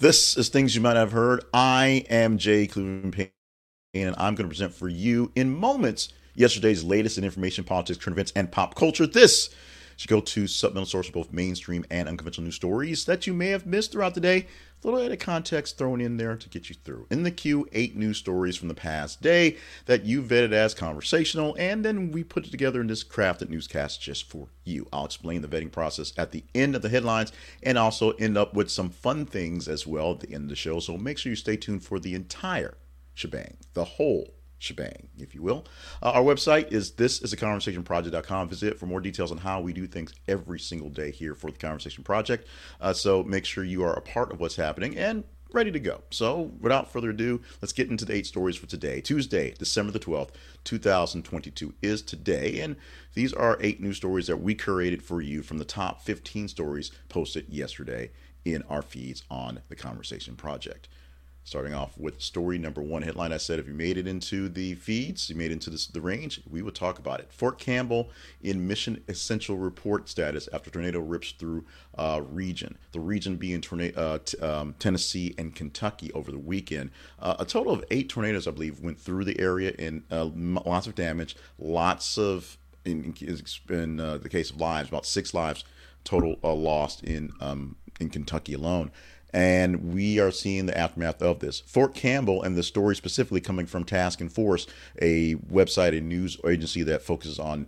This is things you might have heard. I am Jay Cleveland Payne, and I'm going to present for you in moments yesterday's latest in information, politics, current events, and pop culture. This should go to supplemental source of both mainstream and unconventional news stories that you may have missed throughout the day. A little bit of context thrown in there to get you through. In the queue, eight news stories from the past day that you vetted as conversational, and then we put it together in this crafted newscast just for you. I'll explain the vetting process at the end of the headlines and also end up with some fun things as well at the end of the show. So make sure you stay tuned for the entire shebang, the whole shebang, if you will. Uh, our website is thisisaconversationproject.com. Visit for more details on how we do things every single day here for the Conversation Project. Uh, so make sure you are a part of what's happening and ready to go. So without further ado, let's get into the eight stories for today. Tuesday, December the 12th, 2022 is today. And these are eight news stories that we curated for you from the top 15 stories posted yesterday in our feeds on the Conversation Project. Starting off with story number one headline, I said if you made it into the feeds, you made it into this, the range, we would talk about it. Fort Campbell in mission essential report status after tornado rips through uh, region. The region being tornado, uh, t- um, Tennessee and Kentucky over the weekend. Uh, a total of eight tornadoes, I believe, went through the area and uh, lots of damage, lots of, in, in uh, the case of lives, about six lives total uh, lost in um, in Kentucky alone and we are seeing the aftermath of this. Fort Campbell, and the story specifically coming from Task and Force, a website, and news agency that focuses on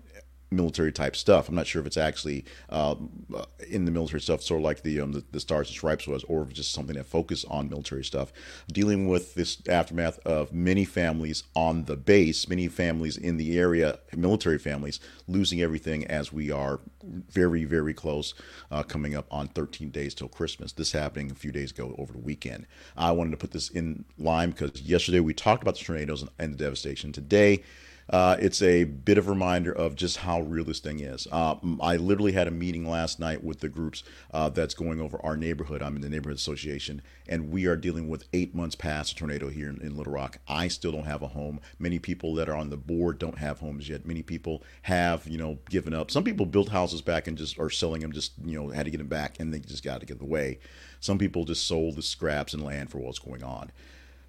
military type stuff. I'm not sure if it's actually um, in the military stuff, sort of like the, um, the, the Stars and Stripes was, or just something that focused on military stuff. Dealing with this aftermath of many families on the base, many families in the area, military families losing everything as we are very very close, uh, coming up on 13 days till Christmas. This happening a few days ago over the weekend. I wanted to put this in line because yesterday we talked about the tornadoes and, and the devastation. Today uh, it's a bit of a reminder of just how real this thing is. Uh, I literally had a meeting last night with the groups uh, that's going over our neighborhood. I'm in the neighborhood association, and we are dealing with eight months past a tornado here in, in Little Rock. I still don't have a home. Many people that are on the board don't have homes yet. Many people have, you know, given up. Some people built houses back and just are selling them, just you know, had to get them back, and they just got to get away. Some people just sold the scraps and land for what's going on.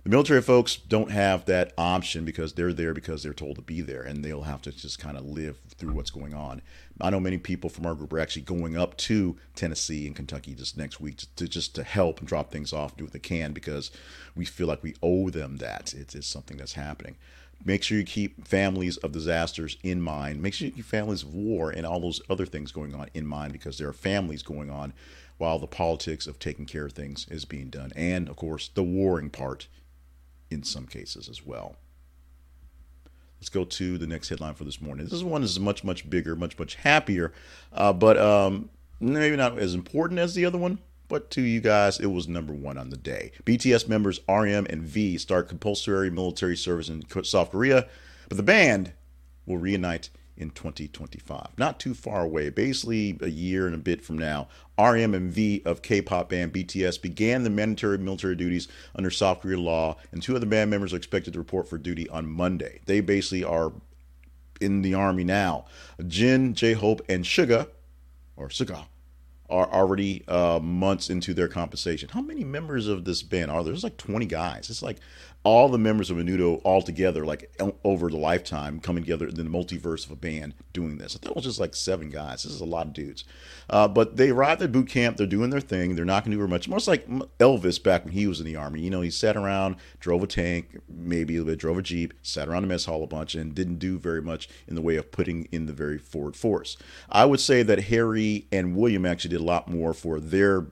The military folks don't have that option because they're there because they're told to be there and they'll have to just kind of live through what's going on. I know many people from our group are actually going up to Tennessee and Kentucky just next week to, to just to help and drop things off, do what they can because we feel like we owe them that. It is something that's happening. Make sure you keep families of disasters in mind. Make sure you keep families of war and all those other things going on in mind because there are families going on while the politics of taking care of things is being done. And of course, the warring part in some cases as well. Let's go to the next headline for this morning. This one is much, much bigger, much, much happier, uh, but um, maybe not as important as the other one. But to you guys, it was number one on the day. BTS members RM and V start compulsory military service in South Korea, but the band will reunite in 2025. Not too far away, basically a year and a bit from now. RM and V of K pop band BTS began the mandatory military duties under South Korea law, and two of the band members are expected to report for duty on Monday. They basically are in the army now. Jin, J Hope, and Suga, or Suga, are already uh, months into their compensation. How many members of this band are there? There's like 20 guys. It's like all the members of Menudo all together, like over the lifetime, coming together in the multiverse of a band doing this. I thought it was just like seven guys. This is a lot of dudes. Uh, but they arrived at boot camp. They're doing their thing. They're not going to do very much. Most like Elvis back when he was in the army. You know, he sat around, drove a tank, maybe a little bit, drove a jeep, sat around the mess hall a bunch, and didn't do very much in the way of putting in the very forward force. I would say that Harry and William actually did a lot more for their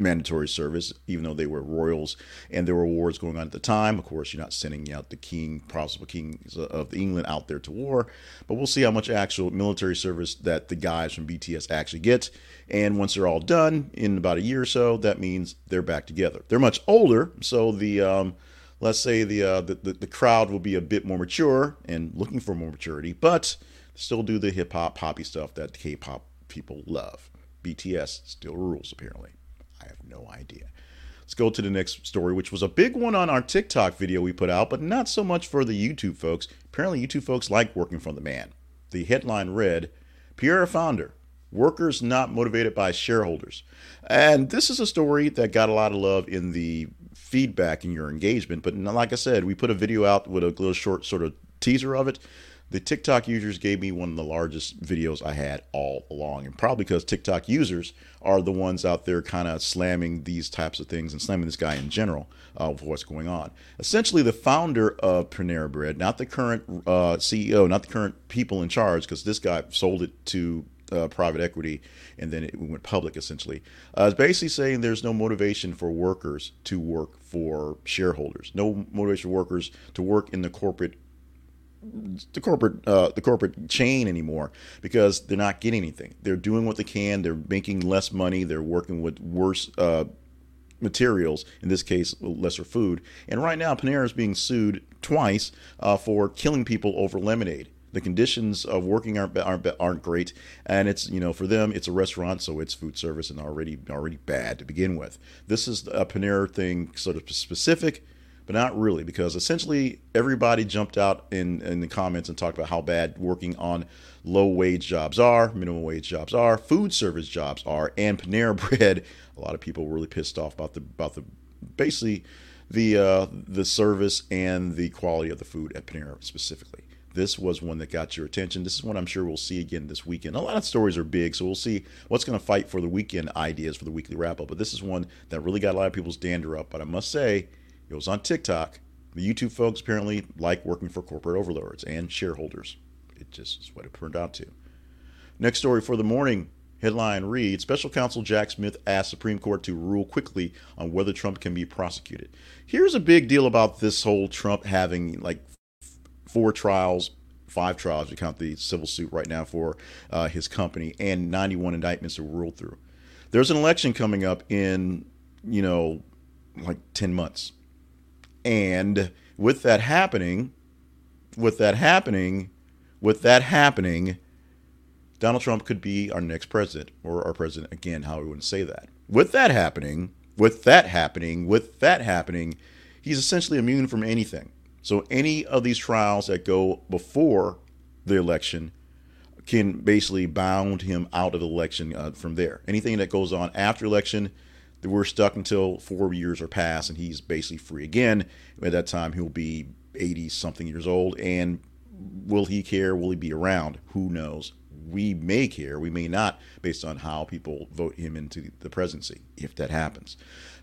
mandatory service, even though they were royals and there were wars going on at the time. Of course, you're not sending out the king, possible kings of England out there to war, but we'll see how much actual military service that the guys from BTS actually get. And once they're all done in about a year or so, that means they're back together. They're much older, so the um, let's say the, uh, the, the the crowd will be a bit more mature and looking for more maturity, but still do the hip hop poppy stuff that K-pop people love. BTS still rules apparently no idea. Let's go to the next story, which was a big one on our TikTok video we put out, but not so much for the YouTube folks. Apparently, YouTube folks like working for the man. The headline read Panera founder Workers not motivated by shareholders. And this is a story that got a lot of love in the feedback and your engagement. But like I said, we put a video out with a little short sort of teaser of it. The TikTok users gave me one of the largest videos I had all along. And probably because TikTok users are the ones out there kind of slamming these types of things and slamming this guy in general uh, for what's going on. Essentially, the founder of Panera Bread, not the current uh, CEO, not the current people in charge, because this guy sold it to uh, private equity and then it went public essentially uh, is basically saying there's no motivation for workers to work for shareholders no motivation for workers to work in the corporate the corporate uh, the corporate chain anymore because they're not getting anything. They're doing what they can. They're making less money. They're working with worse uh, materials. In this case, lesser food. And right now, Panera is being sued twice uh, for killing people over lemonade. The conditions of working aren't, aren't aren't great, and it's you know for them it's a restaurant, so it's food service and already already bad to begin with. This is a Panera thing, sort of specific but not really because essentially everybody jumped out in, in the comments and talked about how bad working on low wage jobs are, minimum wage jobs are, food service jobs are, and Panera Bread. A lot of people were really pissed off about the about the basically the uh, the service and the quality of the food at Panera specifically. This was one that got your attention. This is one I'm sure we'll see again this weekend. A lot of stories are big, so we'll see what's going to fight for the weekend ideas for the weekly wrap up. But this is one that really got a lot of people's dander up. But I must say, it was on TikTok. The YouTube folks apparently like working for corporate overlords and shareholders. It just is what it turned out to. Next story for the morning headline reads Special Counsel Jack Smith asks Supreme Court to rule quickly on whether Trump can be prosecuted. Here's a big deal about this whole Trump having like four trials, five trials, you count the civil suit right now for uh, his company, and 91 indictments to rule through. There's an election coming up in, you know, like 10 months and with that happening, with that happening, with that happening, Donald Trump could be our next president or our president again, how we wouldn't say that. With that happening, with that happening, with that happening, he's essentially immune from anything. So any of these trials that go before the election can basically bound him out of the election uh, from there. Anything that goes on after election we're stuck until four years are passed and he's basically free again. At that time, he'll be 80 something years old. And will he care? Will he be around? Who knows? We may care, we may not, based on how people vote him into the presidency, if that happens.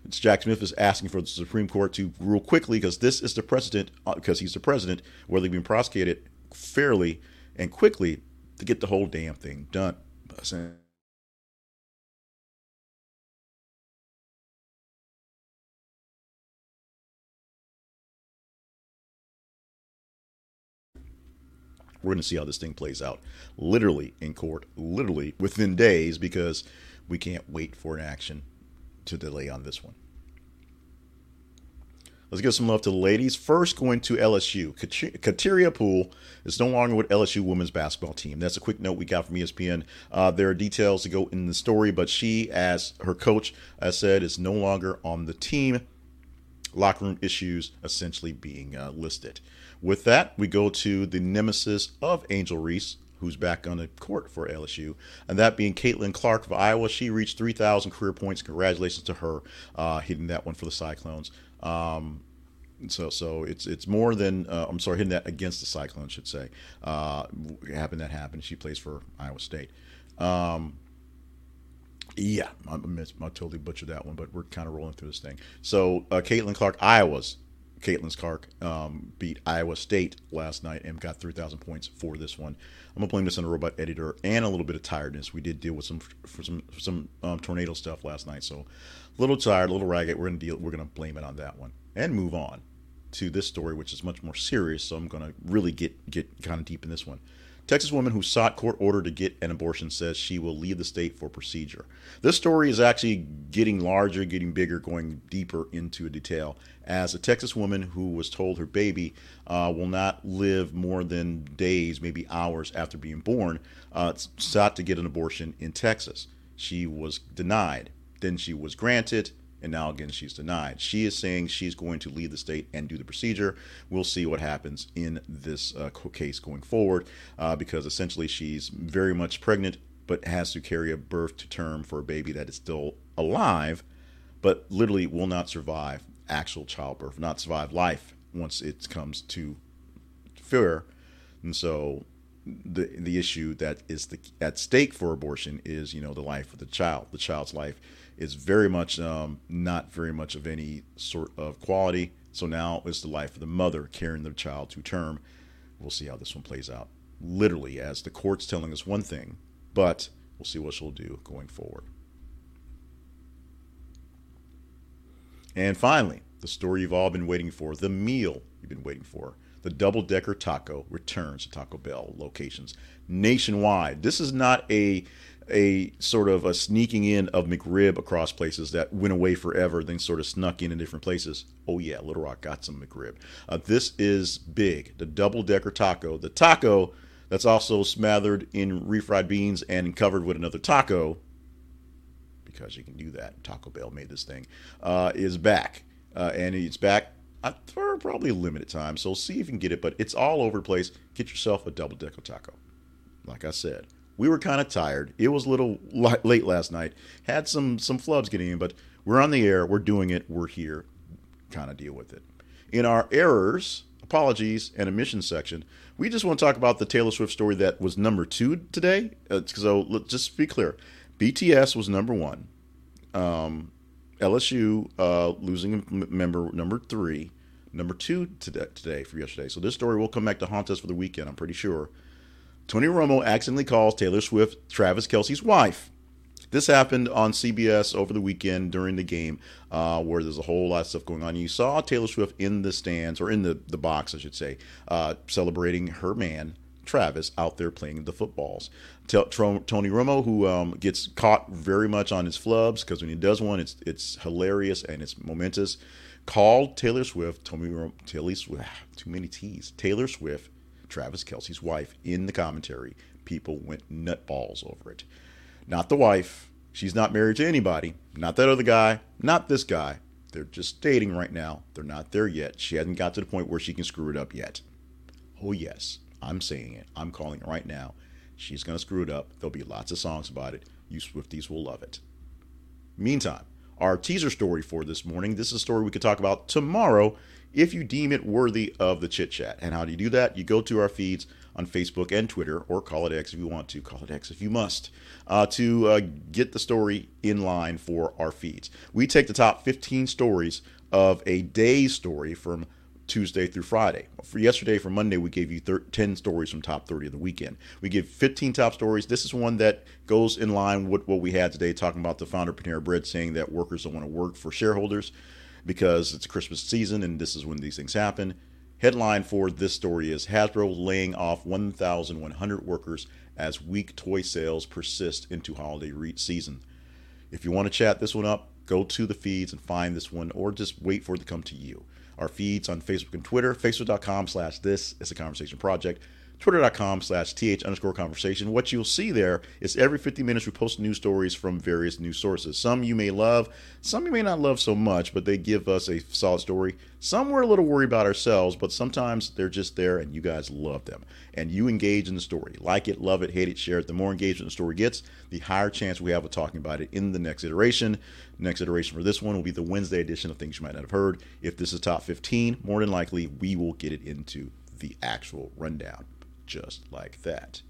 Jack Smith is asking for the Supreme Court to rule quickly because this is the precedent, because uh, he's the president, whether he's being prosecuted fairly and quickly to get the whole damn thing done. We're going to see how this thing plays out, literally in court, literally within days, because we can't wait for an action to delay on this one. Let's give some love to the ladies. First, going to LSU. Kateri Poole is no longer with LSU women's basketball team. That's a quick note we got from ESPN. Uh, there are details to go in the story, but she, as her coach has said, is no longer on the team. Locker room issues essentially being uh, listed. With that, we go to the nemesis of Angel Reese, who's back on the court for LSU, and that being Caitlin Clark of Iowa. She reached 3,000 career points. Congratulations to her uh, hitting that one for the Cyclones. Um, so, so it's it's more than uh, I'm sorry, hitting that against the Cyclones, should say. Uh, happened that happened. She plays for Iowa State. Um, yeah, I, I, totally butchered that one, but we're kind of rolling through this thing. So, uh, Caitlin Clark, Iowa's Caitlin Clark um, beat Iowa State last night and got 3,000 points for this one. I'm gonna blame this on the robot editor and a little bit of tiredness. We did deal with some for some some um, tornado stuff last night, so a little tired, a little ragged. We're gonna deal. We're gonna blame it on that one and move on to this story, which is much more serious. So I'm gonna really get get kind of deep in this one. Texas woman who sought court order to get an abortion says she will leave the state for procedure. This story is actually getting larger, getting bigger, going deeper into detail. As a Texas woman who was told her baby uh, will not live more than days, maybe hours after being born, uh, sought to get an abortion in Texas. She was denied. Then she was granted and now again she's denied. She is saying she's going to leave the state and do the procedure. We'll see what happens in this uh, case going forward, uh, because essentially she's very much pregnant but has to carry a birth to term for a baby that is still alive, but literally will not survive actual childbirth, not survive life once it comes to fear. And so the the issue that is the, at stake for abortion is you know the life of the child. The child's life is very much um, not very much of any sort of quality. So now it's the life of the mother carrying the child to term. We'll see how this one plays out. Literally, as the court's telling us one thing, but we'll see what she'll do going forward. And finally, the story you've all been waiting for, the meal you've been waiting for. The double decker taco returns to Taco Bell locations nationwide. This is not a a sort of a sneaking in of McRib across places that went away forever, then sort of snuck in in different places. Oh yeah, Little Rock got some McRib. Uh, this is big. The double decker taco. The taco that's also smothered in refried beans and covered with another taco, because you can do that. Taco Bell made this thing. Uh, is back, uh, and it's back for probably a limited time. So see if you can get it, but it's all over the place. Get yourself a double decker taco. Like I said, we were kind of tired. It was a little late last night. Had some some flubs getting in, but we're on the air. We're doing it. We're here. Kind of deal with it. In our errors, apologies, and omission section, we just want to talk about the Taylor Swift story that was number two today. Uh, so let's just be clear. BTS was number one. Um, LSU uh, losing member number three, number two today, today for yesterday. So this story will come back to haunt us for the weekend. I'm pretty sure. Tony Romo accidentally calls Taylor Swift Travis Kelce's wife. This happened on CBS over the weekend during the game, uh, where there's a whole lot of stuff going on. You saw Taylor Swift in the stands, or in the, the box, I should say, uh, celebrating her man, Travis out there playing the footballs. Tony Romo, who um, gets caught very much on his flubs because when he does one, it's it's hilarious and it's momentous. Called Taylor Swift, Tony Taylor Swift, too many T's. Taylor Swift, Travis Kelce's wife, in the commentary. People went nutballs over it. Not the wife. She's not married to anybody. Not that other guy. Not this guy. They're just dating right now. They're not there yet. She hasn't got to the point where she can screw it up yet. Oh yes. I'm saying it. I'm calling it right now. She's going to screw it up. There'll be lots of songs about it. You Swifties will love it. Meantime, our teaser story for this morning. This is a story we could talk about tomorrow if you deem it worthy of the chit chat. And how do you do that? You go to our feeds on Facebook and Twitter, or call it X if you want to, call it X if you must, uh, to uh, get the story in line for our feeds. We take the top 15 stories of a day's story from Tuesday through Friday. For yesterday, for Monday, we gave you thir- 10 stories from top 30 of the weekend. We give 15 top stories. This is one that goes in line with what we had today, talking about the founder Panera Bread saying that workers don't want to work for shareholders because it's Christmas season and this is when these things happen. Headline for this story is Hasbro laying off 1,100 workers as weak toy sales persist into holiday re- season. If you want to chat this one up, go to the feeds and find this one, or just wait for it to come to you our feeds on Facebook and Twitter, facebook.com slash this is a conversation project twitter.com slash th underscore conversation. What you'll see there is every 50 minutes we post news stories from various news sources. Some you may love, some you may not love so much, but they give us a solid story. Some we're a little worried about ourselves, but sometimes they're just there and you guys love them. And you engage in the story. Like it, love it, hate it, share it. The more engagement the story gets, the higher chance we have of talking about it in the next iteration. next iteration for this one will be the Wednesday edition of Things You Might Not Have Heard. If this is top 15, more than likely we will get it into the actual rundown just like that.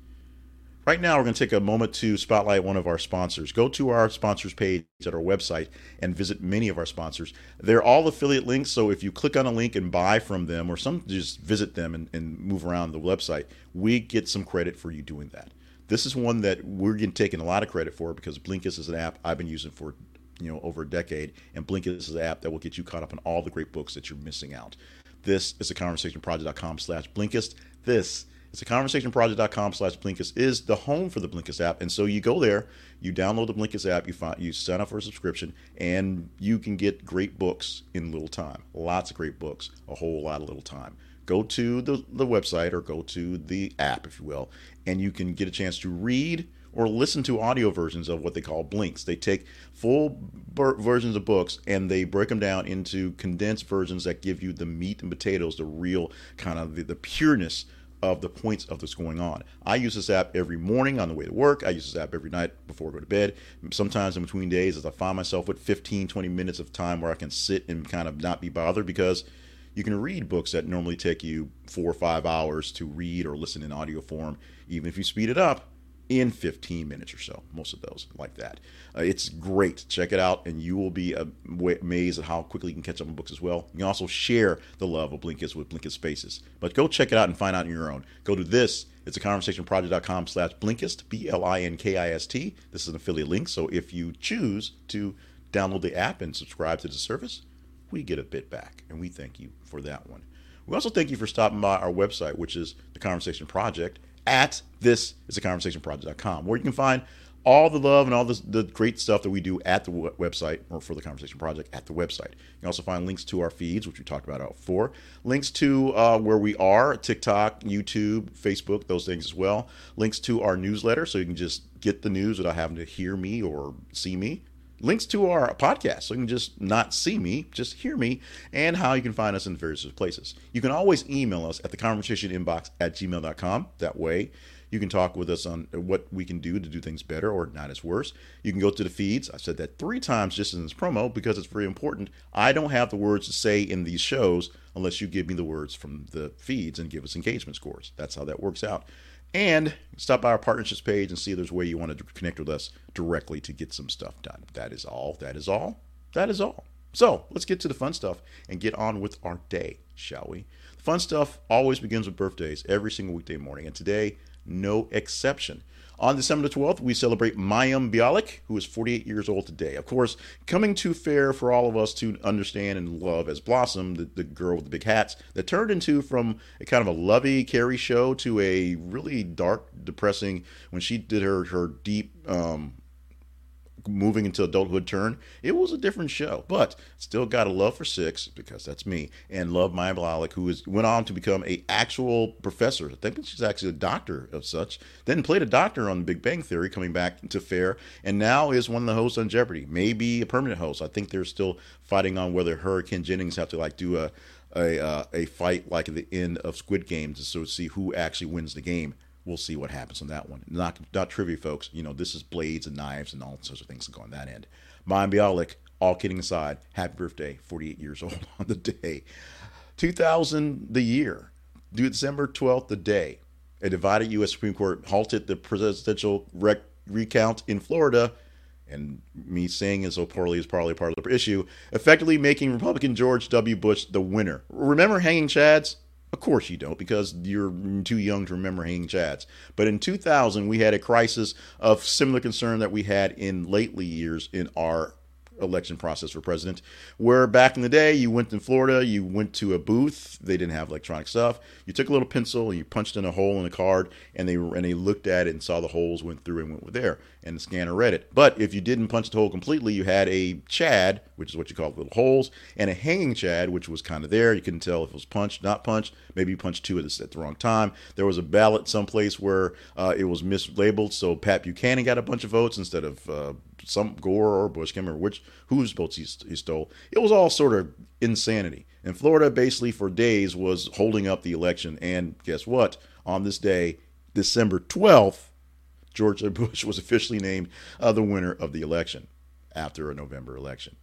Right now, we're going to take a moment to spotlight one of our sponsors. Go to our sponsors page at our website and visit many of our sponsors. They're all affiliate links, so if you click on a link and buy from them, or some just visit them and, and move around the website, we get some credit for you doing that. This is one that we're getting taking a lot of credit for because Blinkist is an app I've been using for you know over a decade, and Blinkist is an app that will get you caught up on all the great books that you're missing out. This is a conversationproject.com slash Blinkist. This it's a conversationproject.com slash Blinkist is the home for the Blinkist app. And so you go there, you download the Blinkist app, you find you sign up for a subscription, and you can get great books in little time. Lots of great books, a whole lot of little time. Go to the, the website or go to the app, if you will, and you can get a chance to read or listen to audio versions of what they call blinks. They take full versions of books and they break them down into condensed versions that give you the meat and potatoes, the real kind of the, the pureness of the points of what's going on. I use this app every morning on the way to work. I use this app every night before I go to bed. Sometimes in between days, as I find myself with 15, 20 minutes of time where I can sit and kind of not be bothered because you can read books that normally take you four or five hours to read or listen in audio form. Even if you speed it up, in 15 minutes or so. Most of those like that. Uh, it's great. Check it out, and you will be amazed at how quickly you can catch up on books as well. You can also share the love of Blinkist with Blinkist Spaces. But go check it out and find out on your own. Go to this. It's a conversationproject.com slash Blinkist, B L I N K I S T. This is an affiliate link. So if you choose to download the app and subscribe to the service, we get a bit back, and we thank you for that one. We also thank you for stopping by our website, which is the Conversation Project at this is a conversationproject.com where you can find all the love and all this, the great stuff that we do at the website or for the conversation project at the website. You can also find links to our feeds which we talked about before. Links to uh, where we are tiktok youtube facebook those things as well. Links to our newsletter so you can just get the news without having to hear me or see me links to our podcast so you can just not see me, just hear me, and how you can find us in various places. You can always email us at the conversation inbox at gmail.com. That way, you can talk with us on what we can do to do things better or not as worse. You can go to the feeds. I said that three times just in this promo because it's very important. I don't have the words to say in these shows unless you give me the words from the feeds and give us engagement scores. That's how that works out. And stop by our partnerships page and see if there's a way you want to connect with us directly to get some stuff done. That is all. That is all. That is all. So let's get to the fun stuff and get on with our day, shall we? The fun stuff always begins with birthdays every single weekday morning, and today, no exception. On December 12th, we celebrate Mayim Bialik, who is 48 years old today. Of course, coming to fair for all of us to understand and love as Blossom, the, the girl with the big hats, that turned into from a kind of a lovey Carrie show to a really dark, depressing, when she did her, her deep um, moving into adulthood turn, it was a different show. But still got a love for Six because that's me, and love Mayim Bialik, who is, went on to become a actual professor. I think she's actually a doctor of such. Then played a doctor on the Big Bang Theory, coming back to Fair, and now is one of the hosts on Jeopardy. Maybe a permanent host. I think they're still fighting on whether her Ken Jennings have to like do a a, uh, a fight like at the end of Squid Games to so see who actually wins the game we'll see what happens on that one. Not not trivia, folks. You know, this is blades and knives and all sorts of things that go on that end. Mayim Bialik, all kidding aside, happy birthday, 48 years old on the day. 2000, the year. December 12th, the day. A divided U.S. Supreme Court halted the presidential rec- recount in Florida, and me saying it so poorly is probably part of the issue, effectively making Republican George W. Bush the winner. Remember hanging chads? Of course you don't, because you're too young to remember hanging chads. But in 2000, we had a crisis of similar concern that we had in lately years in our election process for president. Where back in the day, you went in Florida, you went to a booth, they didn't have electronic stuff. You took a little pencil and you punched in a hole in a card, and they and they looked at it and saw the holes, went through and went there, and the scanner read it. But if you didn't punch the hole completely, you had a chad, which is what you call the little holes, and a hanging chad, which was kind of there. You couldn't tell if it was punched, not punched. Maybe you punched two of this at the wrong time. There was a ballot someplace where uh, it was mislabeled, so Pat Buchanan got a bunch of votes instead of uh, some Gore or Bush, can't remember which whose votes he, he stole. It was all sort of insanity. And Florida basically for days was holding up the election. And guess what? On this day, December 12th, George. Bush was officially named uh, the winner of the election after a November election.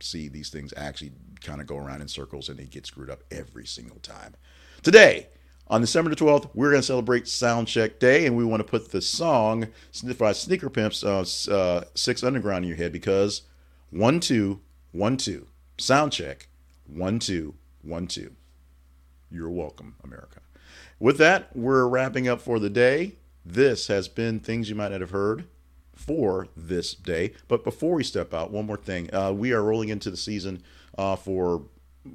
See, these things actually kind of go around in circles and they get screwed up every single time. Today, on December the 12th, we're going to celebrate Soundcheck Day, and we want to put the song by Sneaker Pimps, uh, uh, Six Underground in your head because one, two, one, two. Soundcheck, one, two, one, two. You're welcome, America. With that, we're wrapping up for the day. This has been Things You Might Not Have Heard for this day. But before we step out, one more thing. Uh, we are rolling into the season uh, for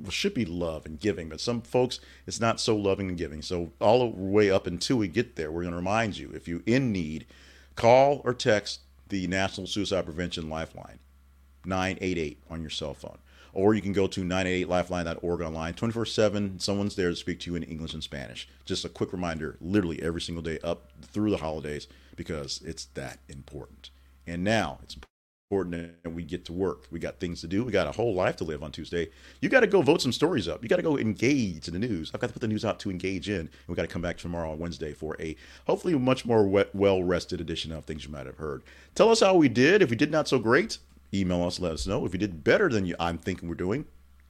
should be love and giving, but some folks it's not so loving and giving. So all the way up until we get there, we're going to remind you if you're in need, call or text the National Suicide Prevention Lifeline 988 on your cell phone. Or you can go to 988lifeline.org online 24 7. Someone's there to speak to you in English and Spanish. Just a quick reminder literally every single day up through the holidays because it's that important. And now it's and we get to work. We got things to do. We got a whole life to live on Tuesday. You got to go vote some stories up. You got to go engage in the news. I've got to put the news out to engage in. And we got to come back tomorrow on Wednesday for a hopefully much more well rested edition of things you might have heard. Tell us how we did. If we did not so great, email us, let us know. If you did better than you, I'm thinking we're doing,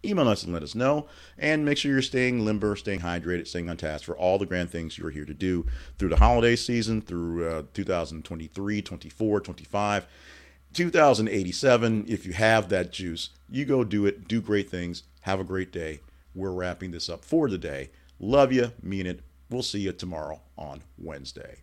email us and let us know. And make sure you're staying limber, staying hydrated, staying on task for all the grand things you're here to do through the holiday season, through uh, 2023, 24, 25 2087, if you have that juice, you go do it, do great things, have a great day. We're wrapping this up for today. Love you, mean it. We'll see you tomorrow on Wednesday.